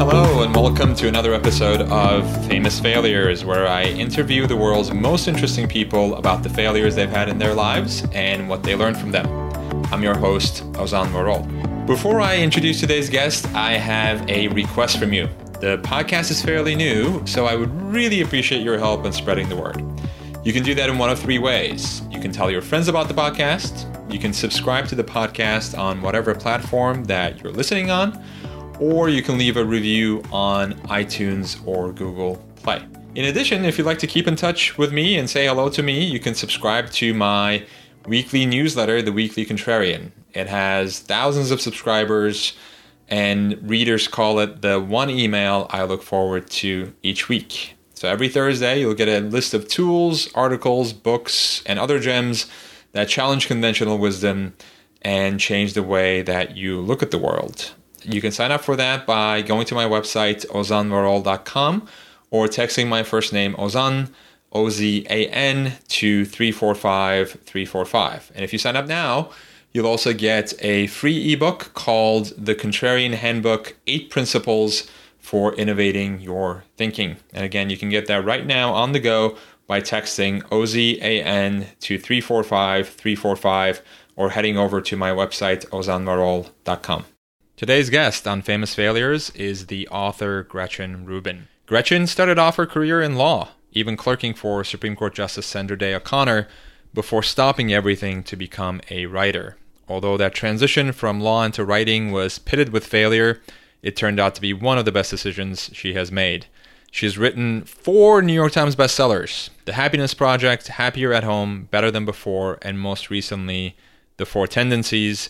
Hello, and welcome to another episode of Famous Failures, where I interview the world's most interesting people about the failures they've had in their lives and what they learned from them. I'm your host, Ozan Varol. Before I introduce today's guest, I have a request from you. The podcast is fairly new, so I would really appreciate your help in spreading the word. You can do that in one of three ways. You can tell your friends about the podcast, you can subscribe to the podcast on whatever platform that you're listening on, or you can leave a review on iTunes or Google Play. In addition, if you'd like to keep in touch with me and say hello to me, you can subscribe to my weekly newsletter, The Weekly Contrarian. It has thousands of subscribers, and readers call it the one email I look forward to each week. So every Thursday, you'll get a list of tools, articles, books, and other gems that challenge conventional wisdom and change the way that you look at the world. You can sign up for that by going to my website, ozanvarol.com, or texting my first name, Ozan, O Z A N, to 345 345. And if you sign up now, you'll also get a free ebook called The Contrarian Handbook Eight Principles for Innovating Your Thinking. And again, you can get that right now on the go by texting OZAN to 345 345 or heading over to my website, ozanvarol.com. Today's guest on Famous Failures is the author Gretchen Rubin. Gretchen started off her career in law, even clerking for Supreme Court Justice Sandra Day O'Connor, before stopping everything to become a writer. Although that transition from law into writing was pitted with failure, it turned out to be one of the best decisions she has made. She has written four New York Times bestsellers The Happiness Project, Happier at Home, Better Than Before, and most recently, The Four Tendencies.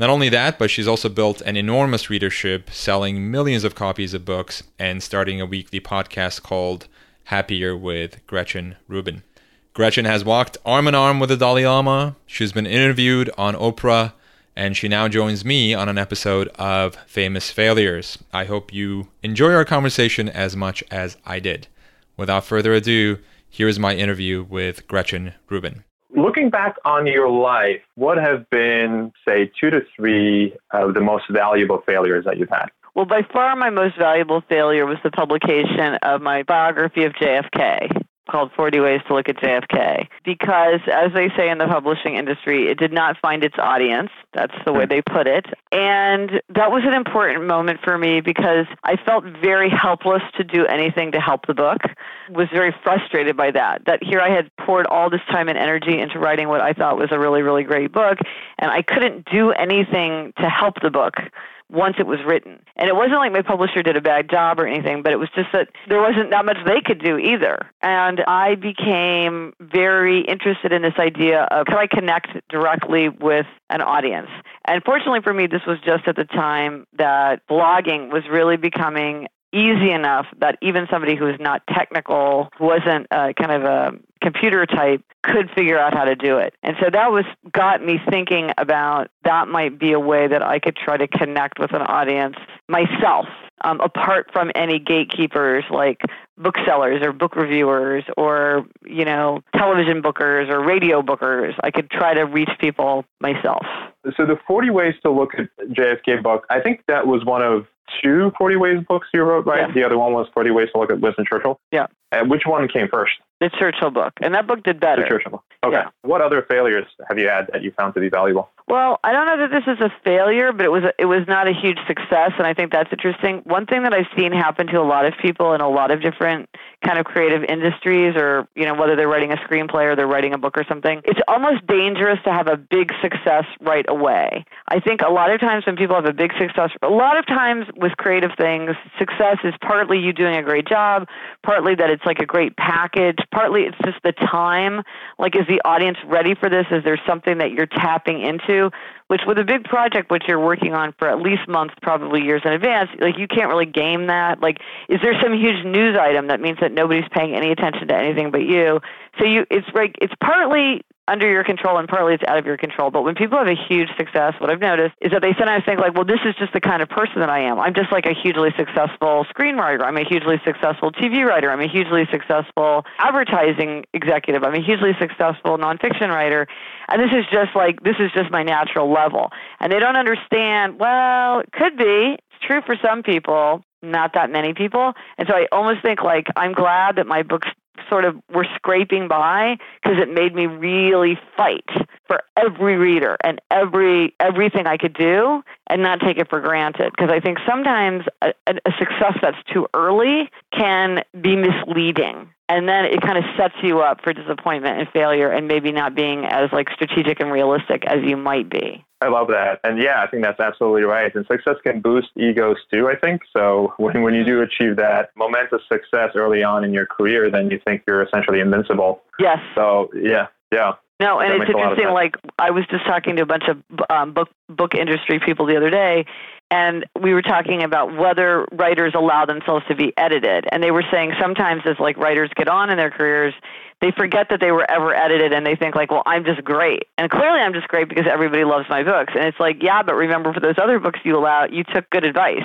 Not only that, but she's also built an enormous readership, selling millions of copies of books and starting a weekly podcast called Happier with Gretchen Rubin. Gretchen has walked arm in arm with the Dalai Lama. She's been interviewed on Oprah, and she now joins me on an episode of Famous Failures. I hope you enjoy our conversation as much as I did. Without further ado, here is my interview with Gretchen Rubin. Looking back on your life, what have been, say, two to three of the most valuable failures that you've had? Well, by far my most valuable failure was the publication of my biography of JFK called 40 Ways to Look at JFK because, as they say in the publishing industry, it did not find its audience. That's the way hmm. they put it. And that was an important moment for me because I felt very helpless to do anything to help the book. Was very frustrated by that. That here I had poured all this time and energy into writing what I thought was a really, really great book, and I couldn't do anything to help the book once it was written. And it wasn't like my publisher did a bad job or anything, but it was just that there wasn't that much they could do either. And I became very interested in this idea of can I connect directly with an audience? And fortunately for me, this was just at the time that blogging was really becoming easy enough that even somebody who was not technical, wasn't kind of a computer type, could figure out how to do it. And so that was got me thinking about that might be a way that I could try to connect with an audience myself, um, apart from any gatekeepers like booksellers or book reviewers or you know television bookers or radio bookers. I could try to reach people myself. So the 40 ways to look at JFK book, I think that was one of two 40 Ways books you wrote, right? Yeah. The other one was 40 Ways to Look at Winston Churchill. Yeah. And which one came first? The Churchill book, and that book did better. The Churchill book. Okay. Yeah. What other failures have you had that you found to be valuable? Well, I don't know that this is a failure, but it was it was not a huge success, and I think that's interesting. One thing that I've seen happen to a lot of people in a lot of different kind of creative industries, or you know whether they're writing a screenplay or they're writing a book or something, it's almost dangerous to have a big success right away. I think a lot of times when people have a big success, a lot of times with creative things, success is partly you doing a great job, partly that it's like a great package, partly it's just the time. Like, is the audience ready for this? Is there something that you're tapping into? Which, with a big project which you're working on for at least months, probably years in advance, like you can't really game that. Like, is there some huge news item that means that nobody's paying any attention to anything but you? So you, it's like it's partly under your control and partly it's out of your control. But when people have a huge success, what I've noticed is that they sometimes think like, well, this is just the kind of person that I am. I'm just like a hugely successful screenwriter. I'm a hugely successful TV writer. I'm a hugely successful advertising executive. I'm a hugely successful nonfiction writer. And this is just like, this is just my natural level. And they don't understand, well, it could be. It's true for some people, not that many people. And so I almost think like I'm glad that my books sort of were scraping by because it made me really fight for every reader and every everything I could do and not take it for granted because I think sometimes a, a success that's too early can be misleading and then it kind of sets you up for disappointment and failure and maybe not being as like strategic and realistic as you might be. I love that. And yeah, I think that's absolutely right. And success can boost egos too, I think. So when, when you do achieve that momentous success early on in your career, then you think you're essentially invincible. Yes. So yeah, yeah. No, and that it's interesting. Like I was just talking to a bunch of um, book book industry people the other day, and we were talking about whether writers allow themselves to be edited, and they were saying sometimes as like writers get on in their careers, they forget that they were ever edited, and they think like, well, I'm just great, and clearly I'm just great because everybody loves my books, and it's like, yeah, but remember for those other books you allow, you took good advice,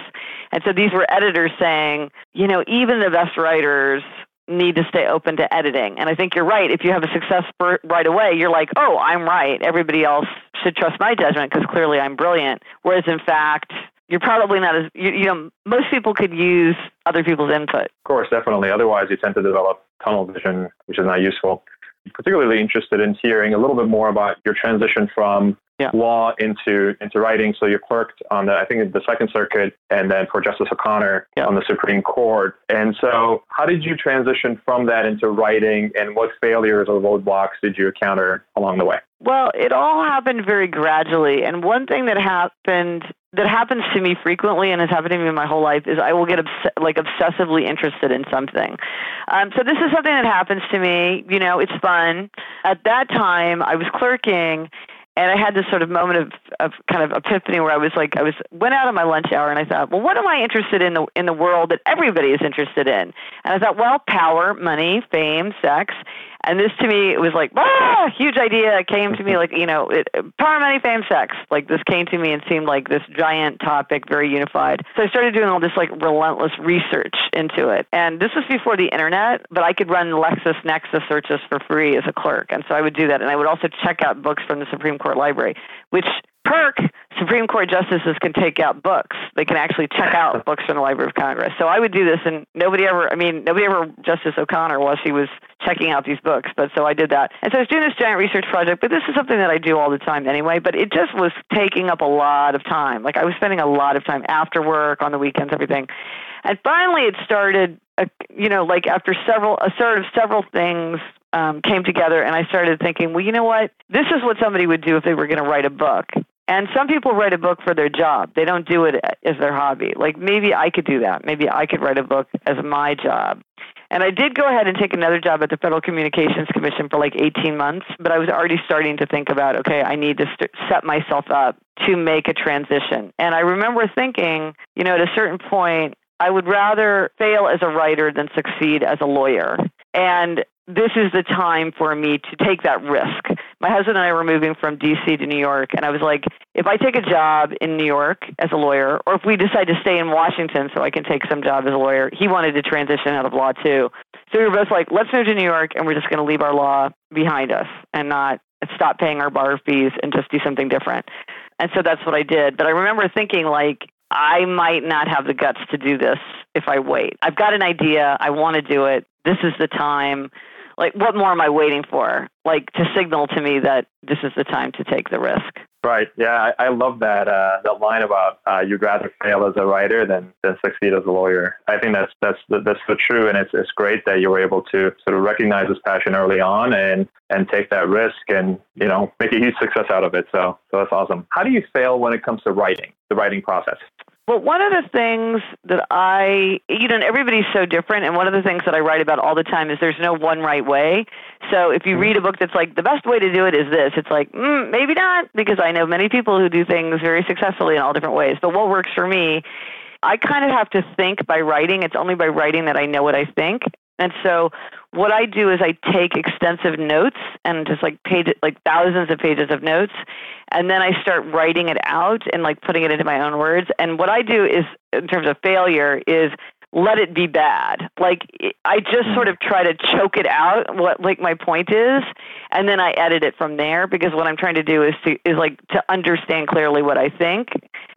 and so these were editors saying, you know, even the best writers need to stay open to editing. And I think you're right. If you have a success right away, you're like, oh, I'm right. Everybody else should trust my judgment because clearly I'm brilliant. Whereas in fact, you're probably not as, you, you know, most people could use other people's input. Of course, definitely. Otherwise, you tend to develop tunnel vision, which is not useful. Particularly interested in hearing a little bit more about your transition from yeah. law into into writing. So you clerked on the I think the Second Circuit, and then for Justice O'Connor yeah. on the Supreme Court. And so, how did you transition from that into writing, and what failures or roadblocks did you encounter along the way? Well, it all happened very gradually, and one thing that happened that happens to me frequently and has happened to me my whole life is I will get obs- like obsessively interested in something. Um, so this is something that happens to me. You know, it's fun. At that time, I was clerking, and I had this sort of moment of, of kind of epiphany where I was like, I was went out on my lunch hour and I thought, well, what am I interested in the in the world that everybody is interested in? And I thought, well, power, money, fame, sex. And this to me, it was like, ah, huge idea. It came to me like, you know, it, power, money, fame, sex. Like this came to me and seemed like this giant topic, very unified. So I started doing all this like relentless research into it. And this was before the internet, but I could run LexisNexis searches for free as a clerk. And so I would do that. And I would also check out books from the Supreme Court Library, which perk, Supreme Court justices can take out books. They can actually check out books from the Library of Congress. So I would do this, and nobody ever, I mean, nobody ever, Justice O'Connor, while she was checking out these books. But so I did that. And so I was doing this giant research project, but this is something that I do all the time anyway. But it just was taking up a lot of time. Like I was spending a lot of time after work, on the weekends, everything. And finally it started, uh, you know, like after several, a sort of several things um, came together, and I started thinking, well, you know what? This is what somebody would do if they were going to write a book. And some people write a book for their job. They don't do it as their hobby. Like maybe I could do that. Maybe I could write a book as my job. And I did go ahead and take another job at the Federal Communications Commission for like 18 months, but I was already starting to think about, okay, I need to st- set myself up to make a transition. And I remember thinking, you know, at a certain point, I would rather fail as a writer than succeed as a lawyer. And this is the time for me to take that risk. My husband and I were moving from DC to New York, and I was like, if I take a job in New York as a lawyer, or if we decide to stay in Washington so I can take some job as a lawyer, he wanted to transition out of law too. So we were both like, let's move to New York, and we're just going to leave our law behind us and not stop paying our bar fees and just do something different. And so that's what I did. But I remember thinking, like, I might not have the guts to do this if I wait. I've got an idea. I want to do it. This is the time like what more am I waiting for? Like to signal to me that this is the time to take the risk. Right. Yeah, I, I love that uh, that line about uh, you'd rather fail as a writer than, than succeed as a lawyer. I think that's that's that's so true, and it's it's great that you were able to sort of recognize this passion early on and and take that risk and you know make a huge success out of it. So so that's awesome. How do you fail when it comes to writing, the writing process? Well, one of the things that I, you know, everybody's so different, and one of the things that I write about all the time is there's no one right way. So if you mm-hmm. read a book that's like the best way to do it is this, it's like mm, maybe not because I know many people who do things very successfully in all different ways. But what works for me, I kind of have to think by writing. It's only by writing that I know what I think, and so what I do is I take extensive notes and just like page like thousands of pages of notes and then I start writing it out and like putting it into my own words. And what I do is in terms of failure is let it be bad. Like I just sort of try to choke it out what like my point is and then I edit it from there because what I'm trying to do is to is like to understand clearly what I think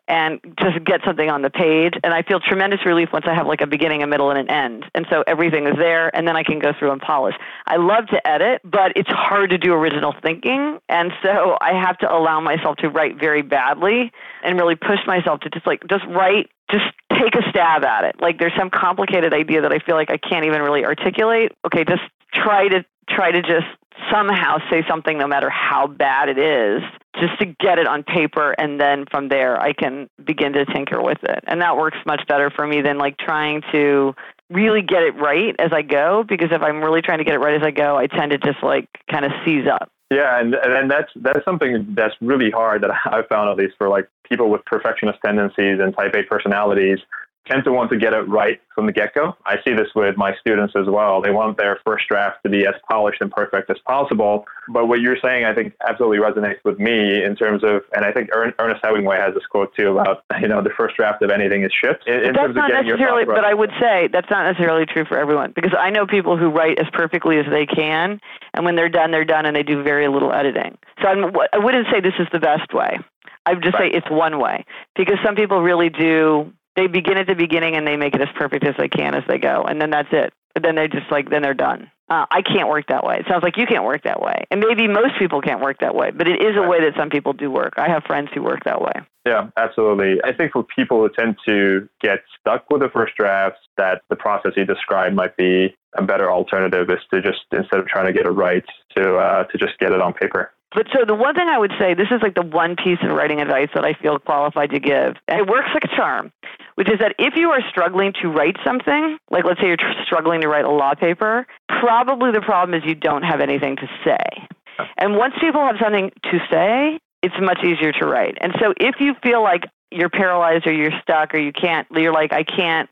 and just get something on the page. And I feel tremendous relief once I have like a beginning, a middle, and an end. And so everything is there, and then I can go through and polish. I love to edit, but it's hard to do original thinking. And so I have to allow myself to write very badly and really push myself to just like, just write, just take a stab at it. Like there's some complicated idea that I feel like I can't even really articulate. Okay, just try to try to just somehow say something no matter how bad it is just to get it on paper and then from there I can begin to tinker with it. And that works much better for me than like trying to really get it right as I go because if I'm really trying to get it right as I go, I tend to just like kind of seize up. Yeah, and and that's that's something that's really hard that I've found at least for like people with perfectionist tendencies and type A personalities tend to want to get it right from the get go. I see this with my students as well. They want their first draft to be as polished and perfect as possible. But what you're saying, I think, absolutely resonates with me in terms of, and I think Ernest Hemingway has this quote too about, you know, the first draft of anything is shit. In, in that's not necessarily, but I would say that's not necessarily true for everyone because I know people who write as perfectly as they can, and when they're done, they're done, and they do very little editing. So I'm, I wouldn't say this is the best way. I would just right. say it's one way because some people really do they begin at the beginning and they make it as perfect as they can as they go, and then that's it. Then they're just like then they're done. Uh, I can't work that way. It sounds like you can't work that way, and maybe most people can't work that way. But it is a way that some people do work. I have friends who work that way. Yeah, absolutely. I think for people who tend to get stuck with the first drafts, that the process you described might be a better alternative. Is to just instead of trying to get it right, to uh, to just get it on paper. But so the one thing I would say, this is like the one piece of writing advice that I feel qualified to give. It works like a charm, which is that if you are struggling to write something, like let's say you're tr- struggling to write a law paper, probably the problem is you don't have anything to say. And once people have something to say, it's much easier to write. And so if you feel like you're paralyzed or you're stuck or you can't, you're like, I can't,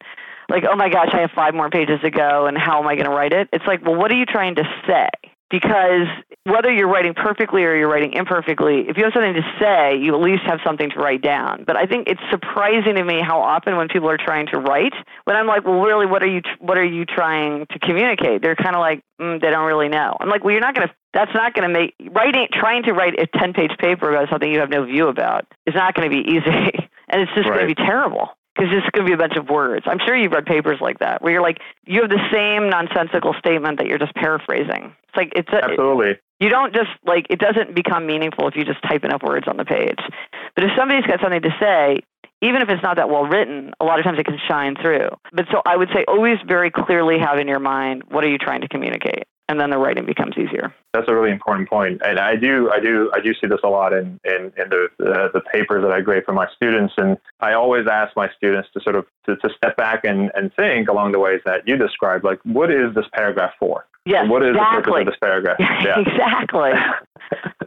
like, oh my gosh, I have five more pages to go and how am I going to write it? It's like, well, what are you trying to say? Because whether you're writing perfectly or you're writing imperfectly, if you have something to say, you at least have something to write down. But I think it's surprising to me how often when people are trying to write, when I'm like, well, really, what are you what are you trying to communicate? They're kind of like, mm, they don't really know. I'm like, well, you're not going to. That's not going to make writing trying to write a 10 page paper about something you have no view about is not going to be easy, and it's just right. going to be terrible because it's going to be a bunch of words. I'm sure you've read papers like that where you're like, you have the same nonsensical statement that you're just paraphrasing. It's like it's a, absolutely. It, you don't just like it doesn't become meaningful if you just type enough words on the page. But if somebody's got something to say, even if it's not that well written, a lot of times it can shine through. But so I would say always very clearly have in your mind what are you trying to communicate and then the writing becomes easier. That's a really important point, and I do, I do, I do see this a lot in in, in the, the, the papers that I grade for my students, and I always ask my students to sort of to, to step back and and think along the ways that you described, like what is this paragraph for? Yes, what is exactly. the purpose of this paragraph? Yeah. exactly.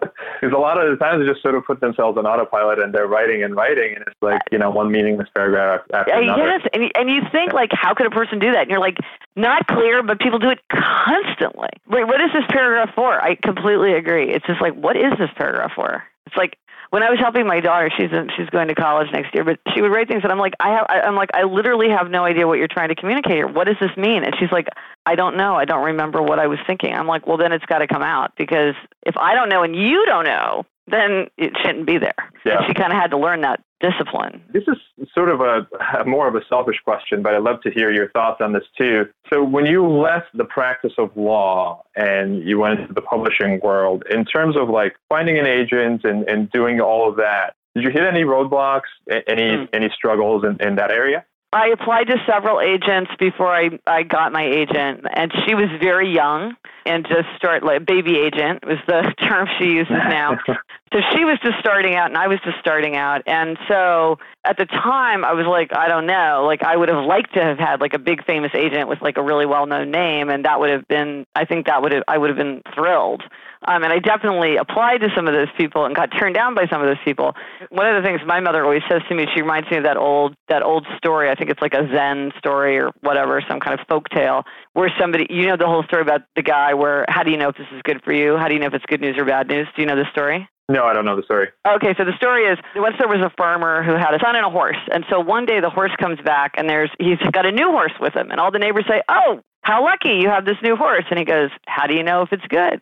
Because a lot of the times they just sort of put themselves on autopilot and they're writing and writing, and it's like you know one meaningless paragraph after uh, another. Yes, and and you think like, how could a person do that? And you're like, not clear, but people do it constantly. Wait, what is this paragraph for? I completely agree. It's just like, what is this paragraph for? It's like when I was helping my daughter, she's in, she's going to college next year, but she would write things, and I'm like, I have, I, I'm like, I literally have no idea what you're trying to communicate here. What does this mean? And she's like, I don't know. I don't remember what I was thinking. I'm like, well, then it's got to come out because if I don't know and you don't know, then it shouldn't be there. Yeah. She kind of had to learn that discipline. This is sort of a, a, more of a selfish question, but I'd love to hear your thoughts on this too. So, when you left the practice of law and you went into the publishing world, in terms of like finding an agent and, and doing all of that, did you hit any roadblocks, any mm. any struggles in, in that area? I applied to several agents before I, I got my agent, and she was very young and just start like baby agent was the term she uses now. so she was just starting out, and I was just starting out, and so at the time I was like, I don't know, like I would have liked to have had like a big famous agent with like a really well known name, and that would have been, I think that would have, I would have been thrilled. Um, and I definitely applied to some of those people and got turned down by some of those people. One of the things my mother always says to me, she reminds me of that old that old story. I think it's like a Zen story or whatever, some kind of folk tale where somebody, you know, the whole story about the guy where how do you know if this is good for you? How do you know if it's good news or bad news? Do you know the story? No, I don't know the story. Okay, so the story is once there was a farmer who had a son and a horse, and so one day the horse comes back and there's he's got a new horse with him, and all the neighbors say, "Oh, how lucky you have this new horse!" And he goes, "How do you know if it's good?"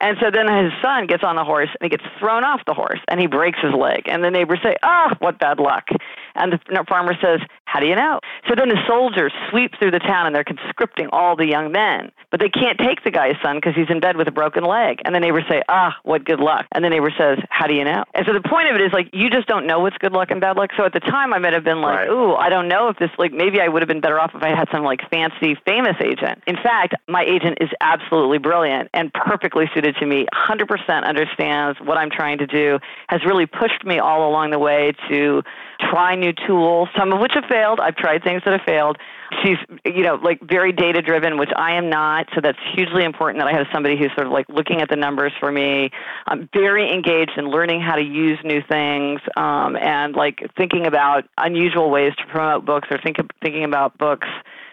And so then his son gets on the horse and he gets thrown off the horse and he breaks his leg. And the neighbors say, "Ah, oh, what bad luck." And the farmer says, How do you know? So then the soldiers sweep through the town and they're conscripting all the young men. But they can't take the guy's son because he's in bed with a broken leg. And the neighbors say, Ah, what good luck. And the neighbor says, How do you know? And so the point of it is like, you just don't know what's good luck and bad luck. So at the time, I might have been like, right. Ooh, I don't know if this, like, maybe I would have been better off if I had some like fancy, famous agent. In fact, my agent is absolutely brilliant and perfectly suited to me, 100% understands what I'm trying to do, has really pushed me all along the way to try new tools, some of which have failed. I've tried things that have failed. She's, you know, like very data driven, which I am not. So that's hugely important that I have somebody who's sort of like looking at the numbers for me. I'm very engaged in learning how to use new things um, and like thinking about unusual ways to promote books or think, thinking about books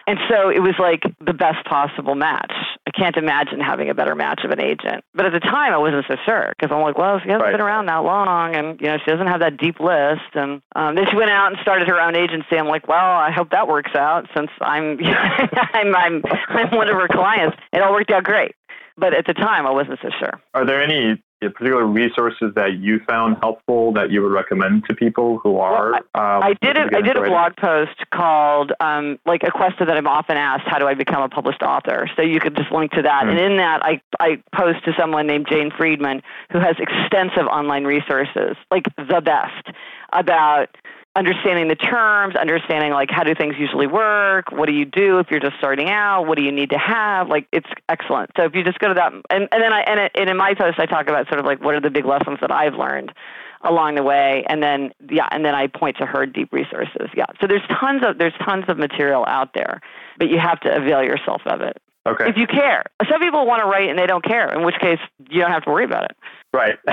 and so it was like the best possible match. Can't imagine having a better match of an agent. But at the time, I wasn't so sure because I'm like, well, she hasn't right. been around that long, and you know, she doesn't have that deep list. And um, then she went out and started her own agency. I'm like, well, I hope that works out since I'm I'm, I'm I'm one of her clients. It all worked out great. But at the time, I wasn't so sure. Are there any particular resources that you found helpful that you would recommend to people who are? Well, I, um, I, did a, I did a blog post called um, like a question that I'm often asked: How do I become a published author? So you could just link to that, mm-hmm. and in that I I post to someone named Jane Friedman who has extensive online resources, like the best about understanding the terms, understanding like how do things usually work, what do you do if you're just starting out, what do you need to have, like it's excellent. So if you just go to that, and, and then I and, it, and in my post I talk about sort of like what are the big lessons that I've learned along the way, and then yeah, and then I point to her deep resources. Yeah, so there's tons of there's tons of material out there, but you have to avail yourself of it. Okay. If you care, some people want to write and they don't care, in which case you don't have to worry about it. Right.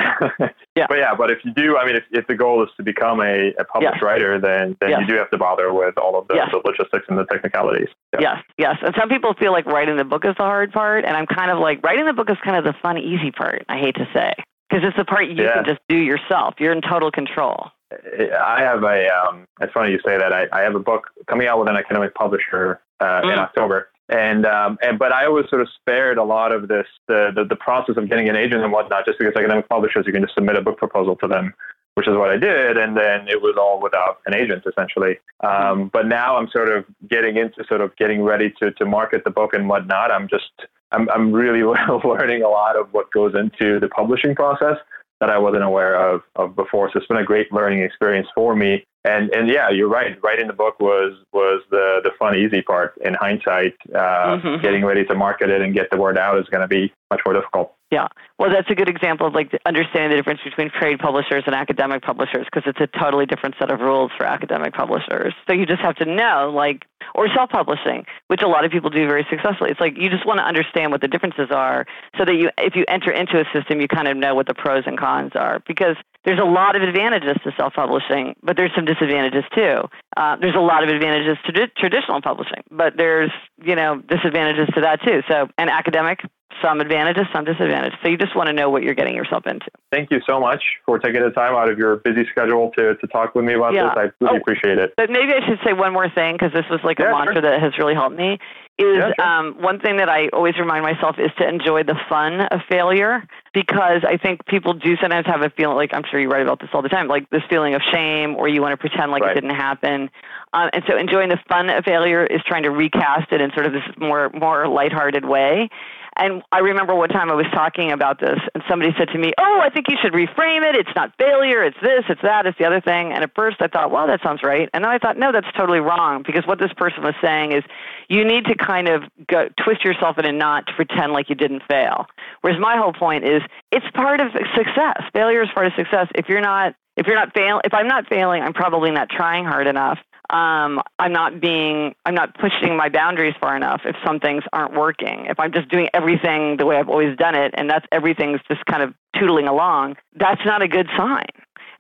yeah. But yeah, but if you do, I mean, if, if the goal is to become a, a published yes. writer, then then yes. you do have to bother with all of the, yes. the logistics and the technicalities. Yeah. Yes, yes. And some people feel like writing the book is the hard part, and I'm kind of like writing the book is kind of the fun, easy part. I hate to say because it's the part you yeah. can just do yourself. You're in total control. I have a. Um, it's funny you say that. I, I have a book coming out with an academic publisher uh, mm. in October, and um, and but I was sort of spared a lot of this the, the, the process of getting an agent and whatnot, just because academic publishers you can just submit a book proposal to them, which is what I did, and then it was all without an agent essentially. Um, mm-hmm. but now I'm sort of getting into sort of getting ready to to market the book and whatnot. I'm just I'm I'm really learning a lot of what goes into the publishing process that I wasn't aware of, of before. So it's been a great learning experience for me. And and yeah, you're right. Writing the book was was the the fun, easy part. In hindsight, uh, mm-hmm. getting ready to market it and get the word out is going to be much more difficult. Yeah. Well, that's a good example of like understanding the difference between trade publishers and academic publishers because it's a totally different set of rules for academic publishers. So you just have to know, like, or self-publishing, which a lot of people do very successfully. It's like you just want to understand what the differences are so that you, if you enter into a system, you kind of know what the pros and cons are because there's a lot of advantages to self-publishing, but there's some disadvantages too. Uh, there's a lot of advantages to traditional publishing, but there's you know disadvantages to that too. So, an academic some advantages, some disadvantages. So you just want to know what you're getting yourself into. Thank you so much for taking the time out of your busy schedule to, to talk with me about yeah. this. I really oh, appreciate it. But maybe I should say one more thing because this was like yeah, a mantra sure. that has really helped me. Is yeah, sure. um, one thing that I always remind myself is to enjoy the fun of failure because I think people do sometimes have a feeling like I'm sure you write about this all the time, like this feeling of shame or you want to pretend like right. it didn't happen. Um, and so enjoying the fun of failure is trying to recast it in sort of this more more lighthearted way. And I remember one time I was talking about this, and somebody said to me, Oh, I think you should reframe it. It's not failure, it's this, it's that, it's the other thing. And at first I thought, Well, that sounds right. And then I thought, No, that's totally wrong, because what this person was saying is you need to kind of go, twist yourself in a knot to pretend like you didn't fail. Whereas my whole point is it's part of success. Failure is part of success. If you're not if you're not fail if I'm not failing, I'm probably not trying hard enough um, I'm not being, I'm not pushing my boundaries far enough if some things aren't working. If I'm just doing everything the way I've always done it and that's everything's just kind of tootling along, that's not a good sign.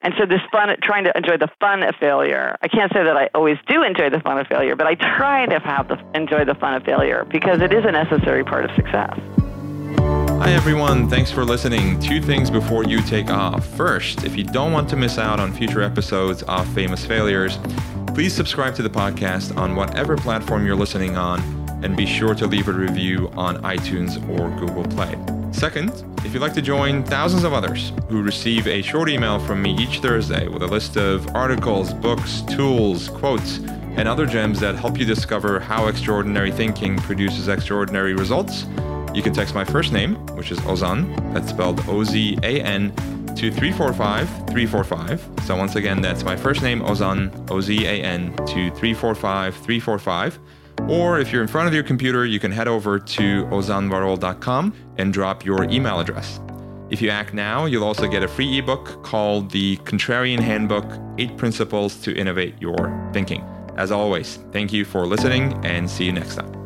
And so this fun, trying to enjoy the fun of failure. I can't say that I always do enjoy the fun of failure, but I try to have the, enjoy the fun of failure because it is a necessary part of success. Hi everyone, thanks for listening. Two things before you take off. First, if you don't want to miss out on future episodes of Famous Failures, Please subscribe to the podcast on whatever platform you're listening on, and be sure to leave a review on iTunes or Google Play. Second, if you'd like to join thousands of others who receive a short email from me each Thursday with a list of articles, books, tools, quotes, and other gems that help you discover how extraordinary thinking produces extraordinary results, you can text my first name, which is Ozan, that's spelled O Z A N, to 345 345. So once again, that's my first name, Ozan, O Z A N, to 345 345. Or if you're in front of your computer, you can head over to ozanvarol.com and drop your email address. If you act now, you'll also get a free ebook called The Contrarian Handbook Eight Principles to Innovate Your Thinking. As always, thank you for listening and see you next time.